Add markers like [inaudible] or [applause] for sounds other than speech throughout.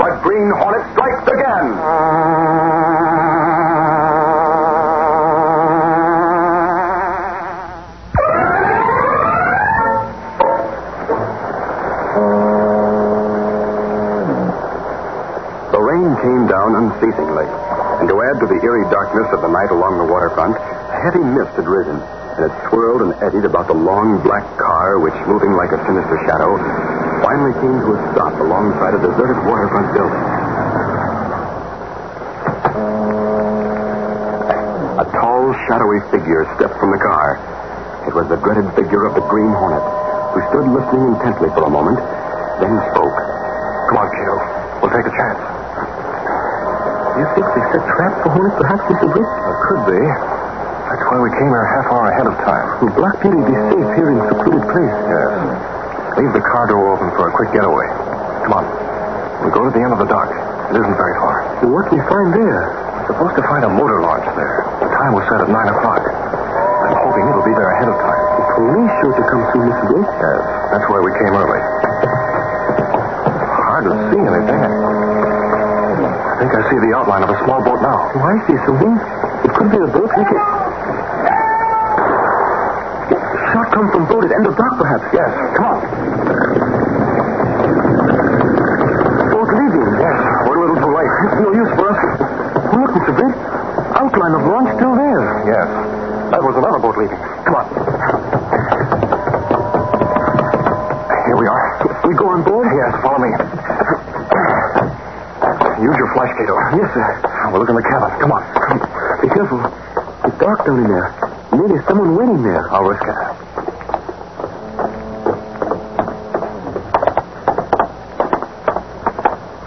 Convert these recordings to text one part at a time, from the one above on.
The Green Hornet strikes again. The rain came down unceasingly, and to add to the eerie darkness of the night along the waterfront, a heavy mist had risen, and it swirled and eddied about the long black car, which, moving like a sinister shadow, finally came to a stop alongside a deserted waterfront building. A tall, shadowy figure stepped from the car. It was the dreaded figure of the Green Hornet, who stood listening intently for a moment, then spoke. Come on, Kato. We'll take a chance. You think they set traps for Hornet, perhaps, Mr. Britt? It could be. That's why we came here a half hour ahead of time. Will Black Beauty be safe here in a secluded place? Yes. Leave the car door open for a quick getaway. Come on. We'll go to the end of the dock. It isn't very far. What can we find there? We're supposed to find a motor launch there. The time was set at 9 o'clock. I'm hoping it'll be there ahead of time. The police sure to come soon, Mr. Britt. Yes, that's why we came early. Hard to see anything. I think I see the outline of a small boat now. Oh, I see something. It could be a boat. Look at... Shot come from boat at end of dock, perhaps. Yes, come on. Boat leaving. Yes, we're a little too late. It's no use for us. Look, Mr. Britt. Outline of launch still there. Yes, that was another boat leaving. Come on. Here we are. We go on board? Yes, follow me. Use your flash, Kato. Yes, sir. We'll look in the cabin. Come on. Be careful. It's dark down in there. Maybe there's someone waiting there. I'll risk it.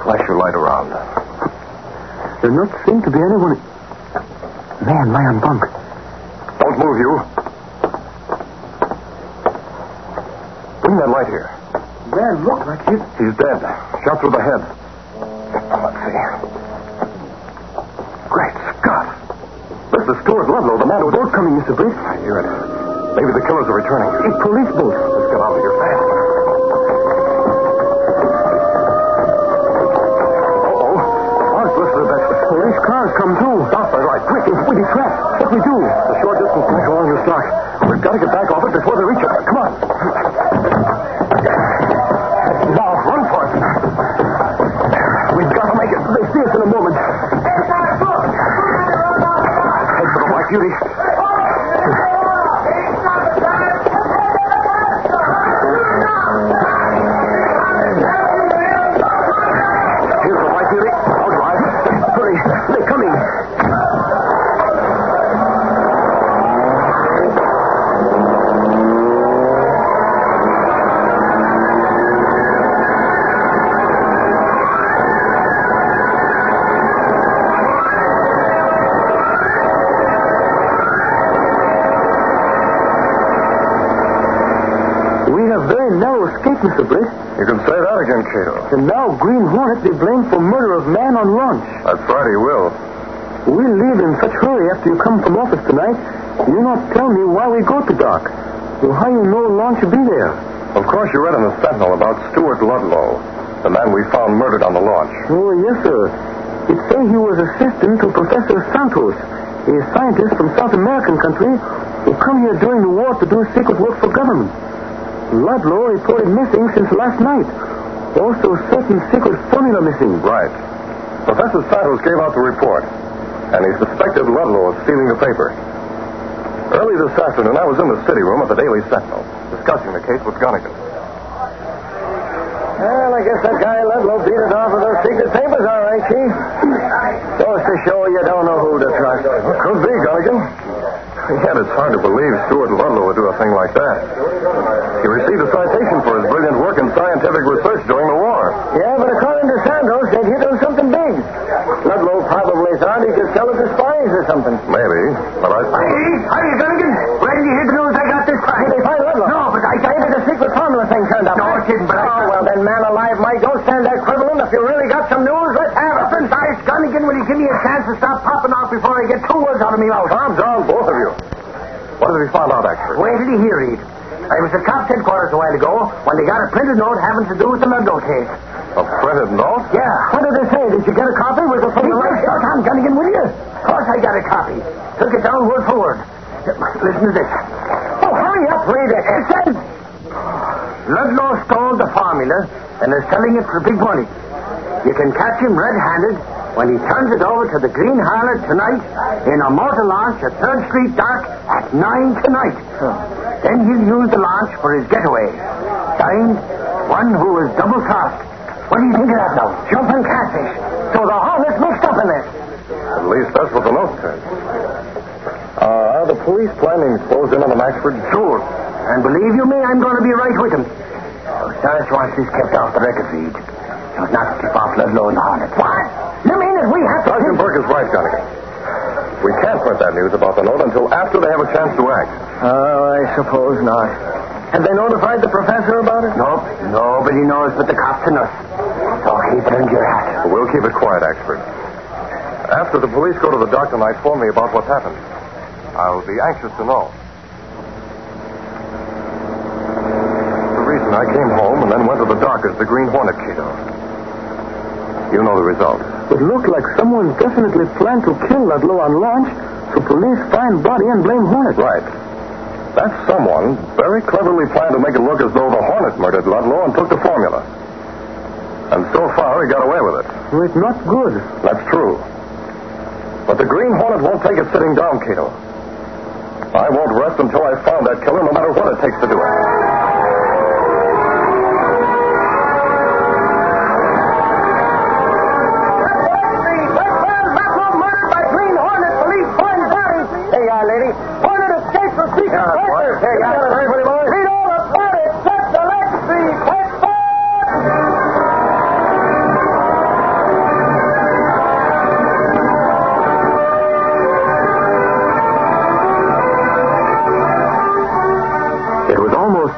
Flash your light around. There not seem to be anyone. Man, lie on bunk. Don't move, you. Bring that light here. Man, look like he's. He's dead. Shot through the head. Let's see. Great Scott. This is Stuart Ludlow, the man who... Boat coming, Mr. Britt. I hear it. Maybe the killers are returning. A police boat. Let's get out of here fast. Uh-oh. Ours listed that Police cars come too. Stop right, Mr. Britt. You can say that again, Kato. And now Green Hornet be blamed for murder of man on launch. That's right, he will. We leave in such hurry after you come from office tonight. You not tell me why we go to dock. Well, how you know launch will be there? Of course, you read in the Sentinel about Stuart Ludlow, the man we found murdered on the launch. Oh, yes, sir. It say he was assistant to Professor Santos, a scientist from South American country who come here during the war to do secret work for government. Ludlow reported missing since last night. Also, certain secret formula missing. Right. Professor Santos gave out the report, and he suspected Ludlow of stealing the paper. Early this afternoon, I was in the city room at the Daily Sentinel discussing the case with Gunnigan. Well, I guess that guy Ludlow beat it off with those secret papers, all right, Chief. Goes to show you don't know who to trust. Well, could be, Gunnigan. Yet it's hard to believe Stuart Ludlow would do a thing like that. He received a citation for his brilliant work in scientific research during the war. Yeah, but according to Santos, they've hit on something big. Ludlow probably thought he could sell it to spies or something. Maybe, but I... Hey, hey, Gunnigan, where did you hear the news I got this time? Did they find Ludlow? No, but I got the secret formula thing turned up. No, it didn't, but I... Oh, well, then, man alive, Mike, don't stand there quibbling. If you really got some news, let's have it. Listen, Dice, Gunnigan, will you give me a chance to stop popping off before I get two words out of me mouth? Calm down, both of you. What have you found out, actually? Wait till you hear, Reid. I was at cops headquarters a while ago when they got a printed note having to do with the Ludlow case. A printed note? Yeah. What did they say? Did you get a copy? Was it from the right stuff? Tom Gunnigan, will you? Of course I got a copy. Took it down word for word. Listen to this. Oh, hurry up, read it. It says... Ludlow stole the formula and is selling it for big money. You can catch him red-handed when he turns it over to the Green Hornet tonight in a motor launch at 3rd Street Dock at 9 tonight. Then he'll use the launch for his getaway. Signed, one who is double-crossed. What do you think of that now? Jumping catfish. So the Hornet's mixed up in this. At least that's what the note says. Uh, are the police planning to close in on them, Axford? Sure. And believe you me, I'm going to be right with him. So Sarge wants this kept off the record feed. So not to tip off Ludlow and the Hornet. What? You mean that we have to... Sergeant Burke is right, Gunnigan. We can't print that news about the note until after they have a chance to act. Oh, I suppose not. Have they notified the professor about it? Nope. Nobody knows but the cops and us. So keep it under your hat. We'll keep it quiet, Axford. After the police go to the dock tonight, phone me about what happened. I'll be anxious to know. The reason I came home and then went to the dock is the Green Hornet, Kato. You know the result. It looked like someone definitely planned to kill Ludlow on launch, so police find body and blame Hornet. Right. That someone very cleverly planned to make it look as though the Hornet murdered Ludlow and took the formula. And so far, he got away with it. It's not good. That's true. But the Green Hornet won't take it sitting down, Kato. I won't rest until I've found that killer, no matter what it takes to do it.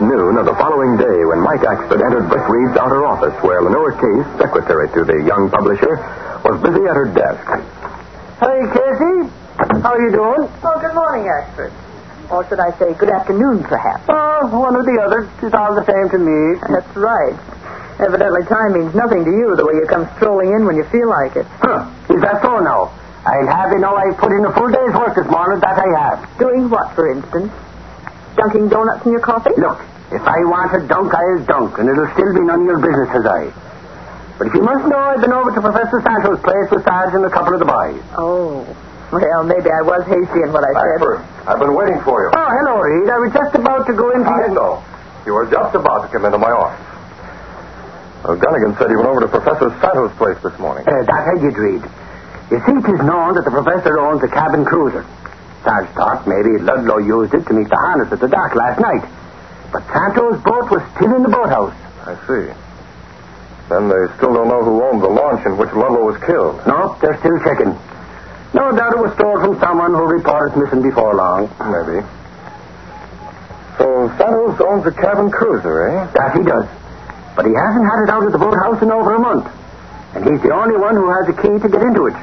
Noon of the following day when Mike Axford entered Britt Reid's outer office, where Lenore Case, secretary to the young publisher, was busy at her desk. Hey, Casey. How are you doing? Oh, good morning, Axford. Or should I say, good afternoon, perhaps? Oh, one or the other. It's all the same to me. That's right. Evidently, time means nothing to you the way you come strolling in when you feel like it. Huh. Is that so now? I'll have you know I've put in a full day's work this morning, that I have. Doing what, for instance? Dunking donuts in your coffee? Look, if I want a dunk, I'll dunk, and it'll still be none of your business, as I. But if you must know, I've been over to Professor Santos' place with Sarge and a couple of the boys. Oh. Well, maybe I was hasty in what I said. Axford, I've been waiting for you. Oh, hello, Reid. I was just about to go into I know. You were just about to come into my office. Uh, Gunnigan said he went over to Professor Santos' place this morning. Uh, that I did, Reid. You see, it is known that the professor owns a cabin cruiser. Sarge thought maybe Ludlow used it to meet the harness at the dock last night. But Santos' boat was still in the boathouse. I see. Then they still don't know who owned the launch in which Ludlow was killed. No, they're still checking. No doubt it was stolen from someone who reported missing before long. Maybe. So Santos owns a cabin cruiser, eh? That he does. But he hasn't had it out of the boathouse in over a month. And he's the only one who has a key to get into it.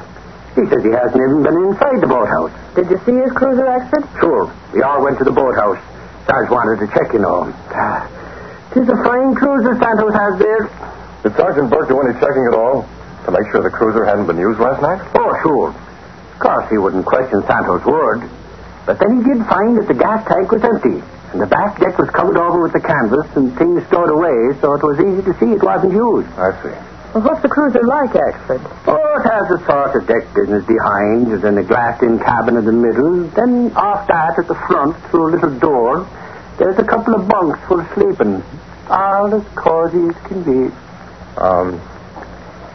He says he hasn't even been inside the boathouse. Did you see his cruiser, Axford? Sure. We all went to the boathouse. Sarge wanted to check, you know. [sighs] Tis a fine cruiser Santos has there. Did Sergeant Burke do any checking at all to make sure the cruiser hadn't been used last night? Oh, sure. Of course, he wouldn't question Santos' word. But then he did find that the gas tank was empty, and the back deck was covered over with the canvas and things stowed away, so it was easy to see it wasn't used. I see. Well, what's the cruiser like, Axford? Oh, it has a sort of deck business behind, and then a glassed-in cabin in the middle. Then off that, at the front, through a little door, there's a couple of bunks for sleeping. All as cozy as can be. Um,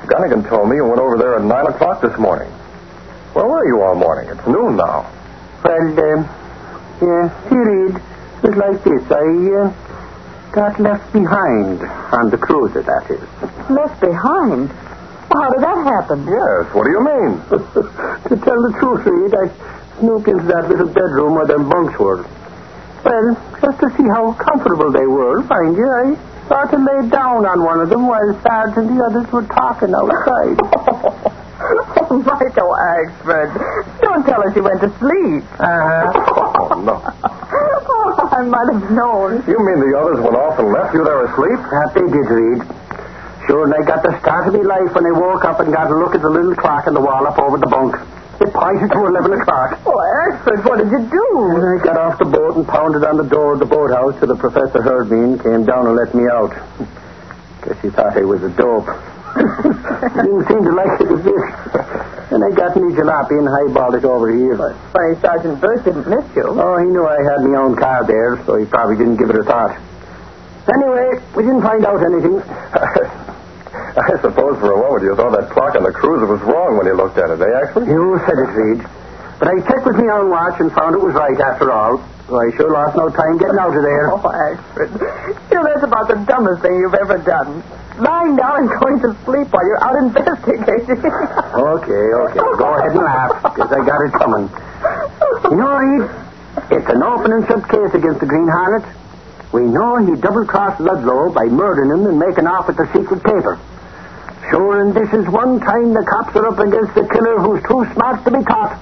Gunnigan told me you went over there at 9 o'clock this morning. Where were you all morning? It's noon now. Well, um, yeah, you read. It was like this. I uh, got left behind on the cruiser, that is. Left behind. Well, how did that happen? Yes, what do you mean? [laughs] to tell the truth, Reid, I snooped into that little bedroom where them bunks were. Well, just to see how comfortable they were, mind you, I sort of laid down on one of them while Sarge and the others were talking outside. [laughs] Oh, Michael Axford. Don't tell us you went to sleep. Uh-huh. [laughs] Oh, no. Oh, I might have known. You mean the others went off and left you there asleep? That they did, Reid. Sure, and I got the start of my life when I woke up and got a look at the little clock on the wall up over the bunk. It pointed to 11 o'clock. Oh, Axford, what did you do? I got off the boat and pounded on the door of the boathouse till the professor heard me and came down and let me out. Guess he thought I was a dope. He [laughs] didn't seem to like it a bit. And I got me jalopy and highballed it over here. But Funny Sergeant Burke didn't miss you. Oh, he knew I had my own car there, so he probably didn't give it a thought. Anyway, we didn't find out anything. [laughs] I suppose for a moment you thought that clock on the cruiser was wrong when you looked at it, eh, Axford? You said it, Reid. But I checked with my own watch and found it was right after all. So I sure lost no time getting out of there. Oh, Axford. You know, that's about the dumbest thing you've ever done. Lying down and going to sleep while you're out investigating. [laughs] Okay, okay. Go ahead and laugh, because I got it coming. You know, Reid, it's an open and shut case against the Green Hornet. We know he double-crossed Ludlow by murdering him and making off with the secret paper. Sure, and this is one time the cops are up against the killer who's too smart to be caught.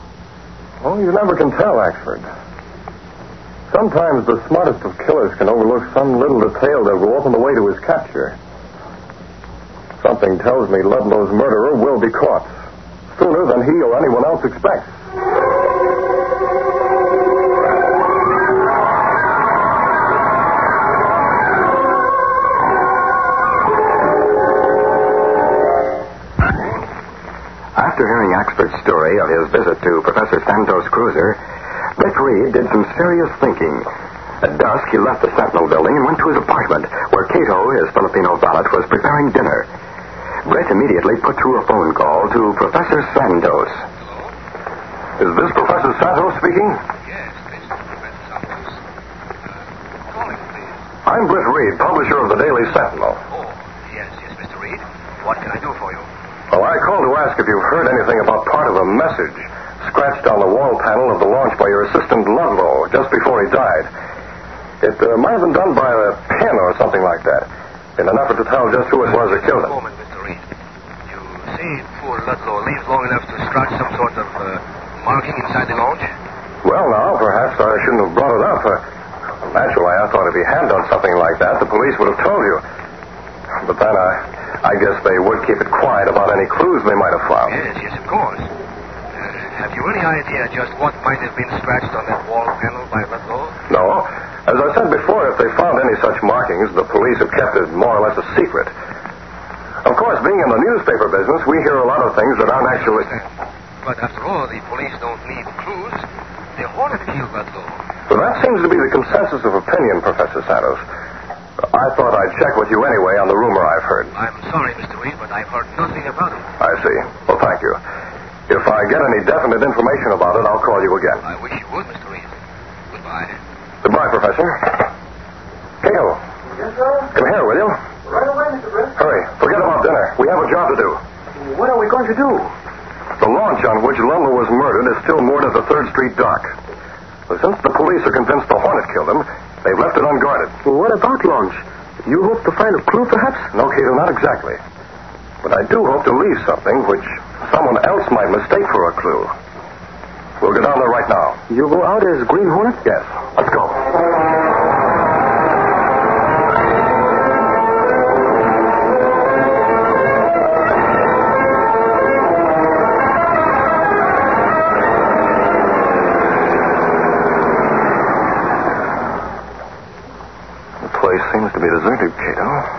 Oh, you never can tell, Axford. Sometimes the smartest of killers can overlook some little detail that will open the way to his capture. Something tells me Ludlow's murderer will be caught sooner than he or anyone else expects. After hearing Axford's story of his visit to Professor Santos' cruiser, Britt Reid did some serious thinking. At dusk, he left the Sentinel building and went to his apartment, where Kato, his Filipino valet, was preparing dinner. Britt immediately put through a phone call to Professor Santos. Is this Professor Santos speaking? Yes, this is calling, please. I'm Britt Reid, publisher of the Daily Sentinel. Oh, yes, yes, Mr. Reid. What can I do for you? I called to ask if you've heard anything about part of a message scratched on the wall panel of the launch by your assistant Ludlow just before he died. It uh, might have been done by a pen or something like that, in an effort to tell just who it was that killed him. moment, Mr. Reid. You say poor Ludlow lived long enough to scratch some sort of uh, marking inside the launch? Well, now, perhaps I shouldn't have brought it up. Uh, naturally, I thought if he had done something like that, the police would have told you. But then I, I guess they would keep it quiet about any clues they might have found. Yes, yes, of course. Uh, have you any idea just what might have been scratched on that wall panel by Ludlow? No. As I said before, if they found any such markings, the police have kept it more or less a secret. Of course, being in the newspaper business, we hear a lot of things that aren't actually. But after all, the police don't need clues. The Hornet killed Ludlow. Well, that seems to be the consensus of opinion, Professor Santos. I thought I'd check with you anyway on the rumor I've heard. I'm sorry, Mr. Reid, but I've heard nothing about it. I see. Well, thank you. If I get any definite information about it, I'll call you again. I wish you would, Mr. Reid. Goodbye. Goodbye, Professor. Kato, Yes, sir? come here, will you? Right away, Mr. Britt. Hurry. Forget about dinner. We have a job to do. What are we going to do? The launch on which Ludlow was murdered is still moored at the 3rd Street dock. But since the police are convinced the Hornet killed him, they've left it unguarded. Well, what about launch? You hope to find a clue, perhaps? No, Kato, not exactly. But I do hope to leave something which someone else might mistake for a clue. We'll go down there right now. You go out as Green Hornet? Yes. Let's go.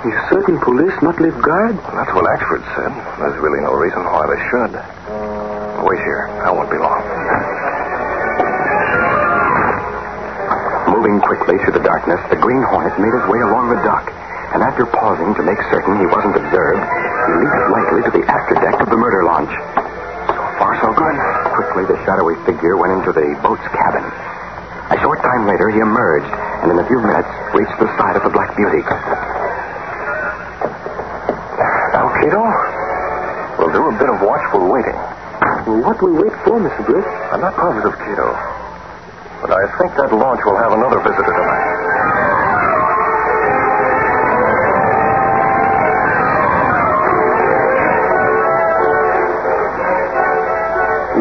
Is certain police not live guard? That's what Axford said. There's really no reason why they should. Wait here. I won't be long. Moving quickly through the darkness, the Green Hornet made his way along the dock. And after pausing to make certain he wasn't observed, he leaped lightly to the afterdeck of the murder launch. So far, so good. Quickly, the shadowy figure went into the boat's cabin. A short time later, he emerged, and in a few minutes reached the side of the Black Beauty. Kato, We'll do a bit of watchful waiting. What do we wait for, Mr. Britt? I'm not positive, Kato. But I think that launch will have another visitor tonight.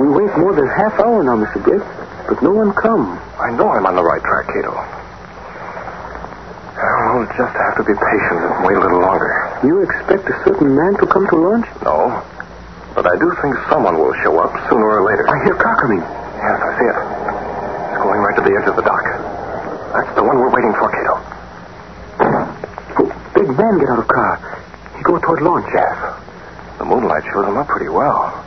We wait more than half hour now, Mr. Britt, but no one come. I know I'm on the right track, Kato. We'll just have to be patient and wait a little longer. You expect a certain man to come to lunch? No, but I do think someone will show up sooner or later. I hear car coming. Yes, I see it. It's going right to the edge of the dock. That's the one we're waiting for, Kato. Oh, big man get out of car. He go toward launch. Yes. The moonlight shows him up pretty well.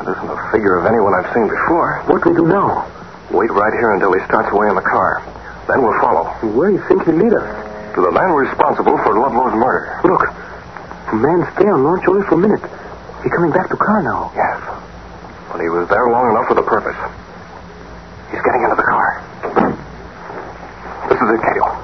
It isn't a figure of anyone I've seen before. What do we do now? Wait right here until he starts away in the car. Then we'll follow. Where do you think he'll lead us? To the man responsible for Ludlow's murder. Look, the man stay on launch only for a minute. He's coming back to car now. Yes. But he was there long enough for the purpose. He's getting into the car. This is it, Kato.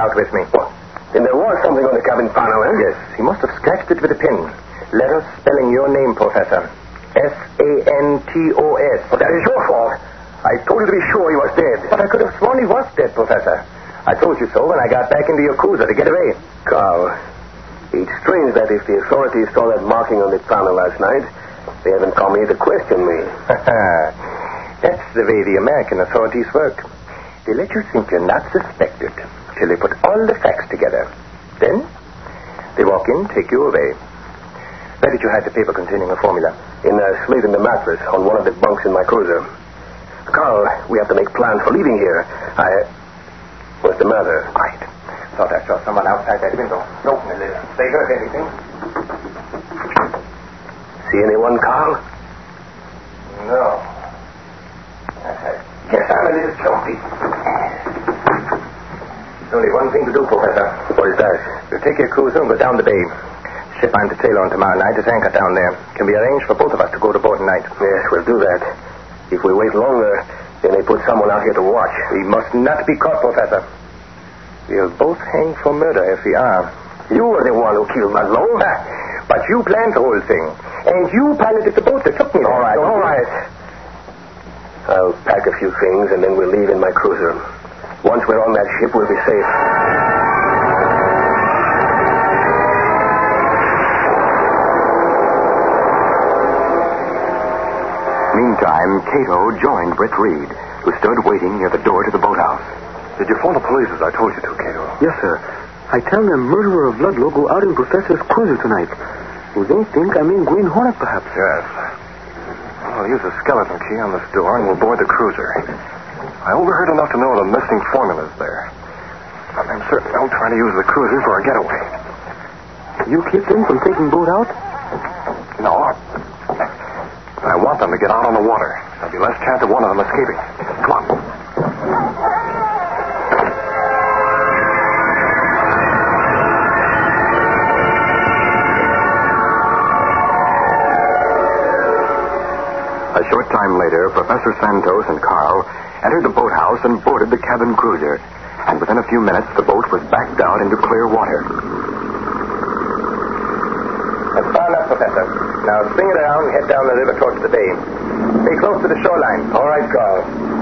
Out with me. What? Then there was something on the cabin panel, eh? Yes, he must have scratched it with a pin. Letters spelling your name, Professor. S-A-N-T-O-S. But that is your fault. I told you to be sure he was dead. But I could have sworn he was dead, Professor. I told you so when I got back into your cruiser to get away. Carl, it's strange that if the authorities saw that marking on the panel last night, they haven't come here to question me. [laughs] That's the way the American authorities work. They let you think you're not suspected till they put all the facts together. Then they walk in, take you away. Where did you hide the paper containing the formula? In a slate in the mattress on one of the bunks in my cruiser. Carl, we have to make plans for leaving here. I. What's the matter? Quiet. Thought I saw someone outside that window. Open. They heard anything? See anyone, Carl? No. I guess I'm a little jumpy. Only one thing to do, Professor. What is that? We'll take your cruiser and go down the bay. Ship I'm to sail on tomorrow night is anchored down there. Can be arranged for both of us to go to board tonight. Yes, we'll do that. If we wait longer, they may put someone out here to watch. We must not be caught, Professor. We'll both hang for murder if we are. You were the one who killed Ludlow. But you planned the whole thing. And you piloted the boat that took me. All right, all right. I'll pack a few things and then we'll leave in my cruiser. Once we're on that ship, we'll be safe. Meantime, Kato joined Britt Reid, who stood waiting near the door to the boathouse. Did you phone the police as I told you to, Kato? Yes, sir. I tell them murderer of Ludlow go out in Professor's cruiser tonight. Well, they think I'm in Green Hornet, perhaps. Yes. I'll use a skeleton key on this door and we'll board the cruiser. I overheard enough to know the missing formula's there. I'm certain they'll try to use the cruiser for a getaway. You keep them from taking boat out? No, I want them to get out on the water. There'll be less chance of one of them escaping. Come on. A short time later, Professor Santos and Carl entered the boathouse and boarded the cabin cruiser. And within a few minutes, the boat was backed out into clear water. That's far enough, Professor. Now swing it around and head down the river towards the bay. Stay close to the shoreline. All right, Carl.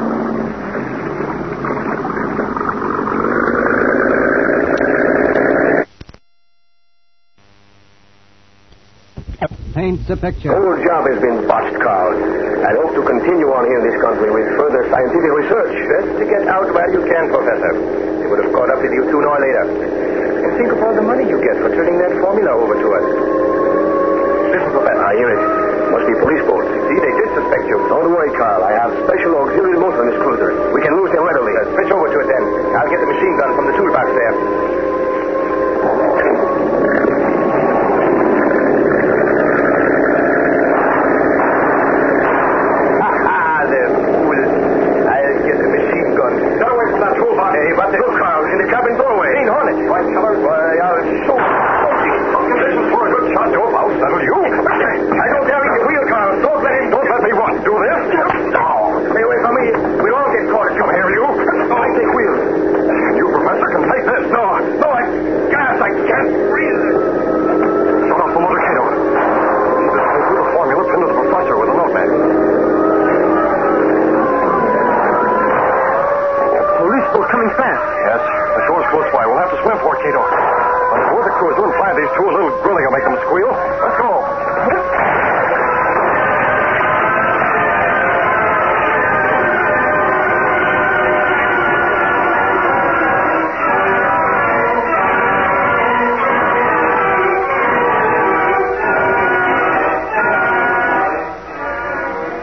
Paints a picture. The whole job has been botched, Carl. I hope to continue on here in this country with further scientific research. Best to get out while you can, Professor. They would have caught up with you sooner or later. And think of all the money you get for turning that formula over to us. Listen, Professor. I hear it. Must be police boats. See, they did suspect you. Don't worry, Carl. I have special auxiliary motor Yes. The shore's close by. We'll have to swim for it, Kato. But if the crew is doing find these two, a little grilling will make them squeal. Let's go.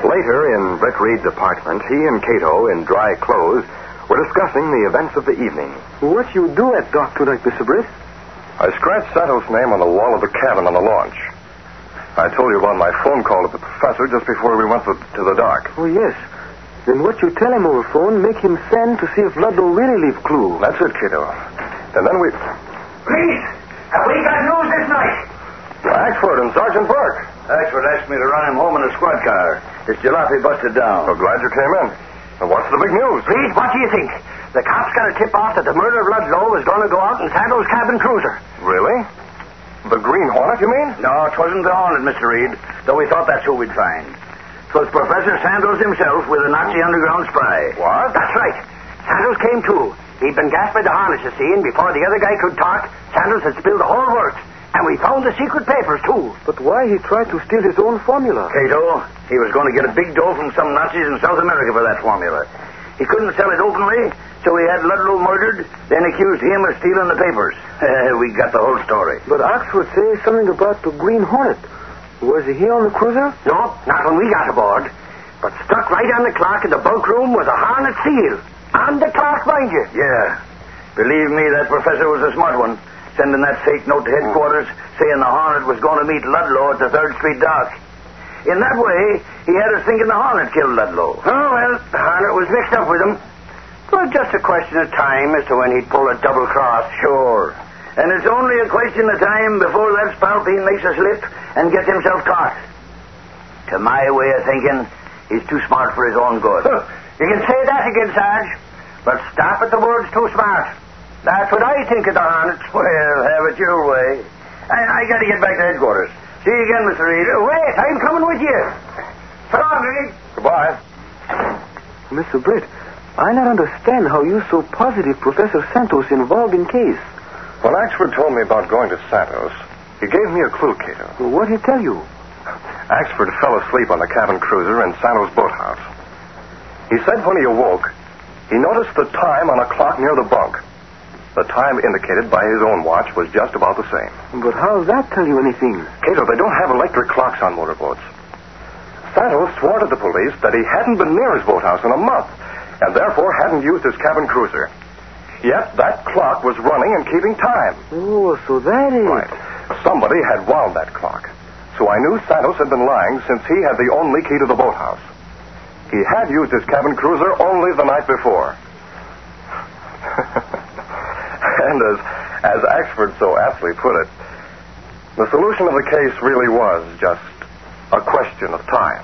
Later in Britt Reid's apartment, he and Kato, in dry clothes, were discussing the events of the evening. What you do at dark tonight, Mr. Britt? I scratched Santos' name on the wall of the cabin on the launch. I told you about my phone call to the professor just before we went to, to the dock. Oh, yes. Then what you tell him over phone, make him send to see if Ludlow really leave clue. That's it, Kato. And then we. Please, have we got news this night? Axford and Sergeant Burke. Axford asked me to run him home in a squad car. His jalopy busted down. Well, glad you came in. What's the big news? Reid, what do you think? The cops got a tip off that the murder of Ludlow was going to go out in Santos' cabin cruiser. Really? The Green Hornet, you mean? No, it wasn't the Hornet, Mr. Reid, though we thought that's who we'd find. It was Professor Santos himself with a Nazi underground spy. What? That's right. Santos came too. He'd been gassed by the harness, you see, and before the other guy could talk, Santos had spilled the whole works. And we found the secret papers, too. But why he tried to steal his own formula? Kato, he was going to get a big dough from some Nazis in South America for that formula. He couldn't sell it openly, so he had Ludlow murdered, then accused him of stealing the papers. [laughs] we got the whole story. But Axford says something about the Green Hornet. Was he here on the cruiser? No, not when we got aboard. But stuck right on the clock in the bunk room was a Hornet seal. On the clock, mind you. Yeah. Believe me, that professor was a smart one, sending that fake note to headquarters saying the Hornet was going to meet Ludlow at the 3rd Street dock. In that way, he had us thinking the Hornet killed Ludlow. Oh, well, the Hornet was mixed up with him. Well, just a question of time as to when he'd pull a double cross. Sure. And it's only a question of time before that Spalpeen makes a slip and gets himself caught. To my way of thinking, he's too smart for his own good. [laughs] you can say that again, Sarge. But stop at the words too smart. That's what I think of the Hornet. [laughs] Well, have it your way. I, I got to get back to headquarters. See you again, Mr. Reid. Uh, wait, I'm coming with you. So long, Reid. Goodbye. Mr. Britt, I not understand how you so positive Professor Santos involved in case. When Axford told me about going to Santos, he gave me a clue, Kato. Well, What'd he tell you? Axford fell asleep on the cabin cruiser in Santos boathouse. He said when he awoke, he noticed the time on a clock near the bunk. The time indicated by his own watch was just about the same. But how does that tell you anything? Kato, they don't have electric clocks on motorboats. Santos swore to the police that he hadn't been near his boathouse in a month, and therefore hadn't used his cabin cruiser. Yet that clock was running and keeping time. Oh, so that is. Right. Somebody had wound that clock. So I knew Santos had been lying since he had the only key to the boathouse. He had used his cabin cruiser only the night before. And as, as Axford so aptly put it, the solution of the case really was just a question of time.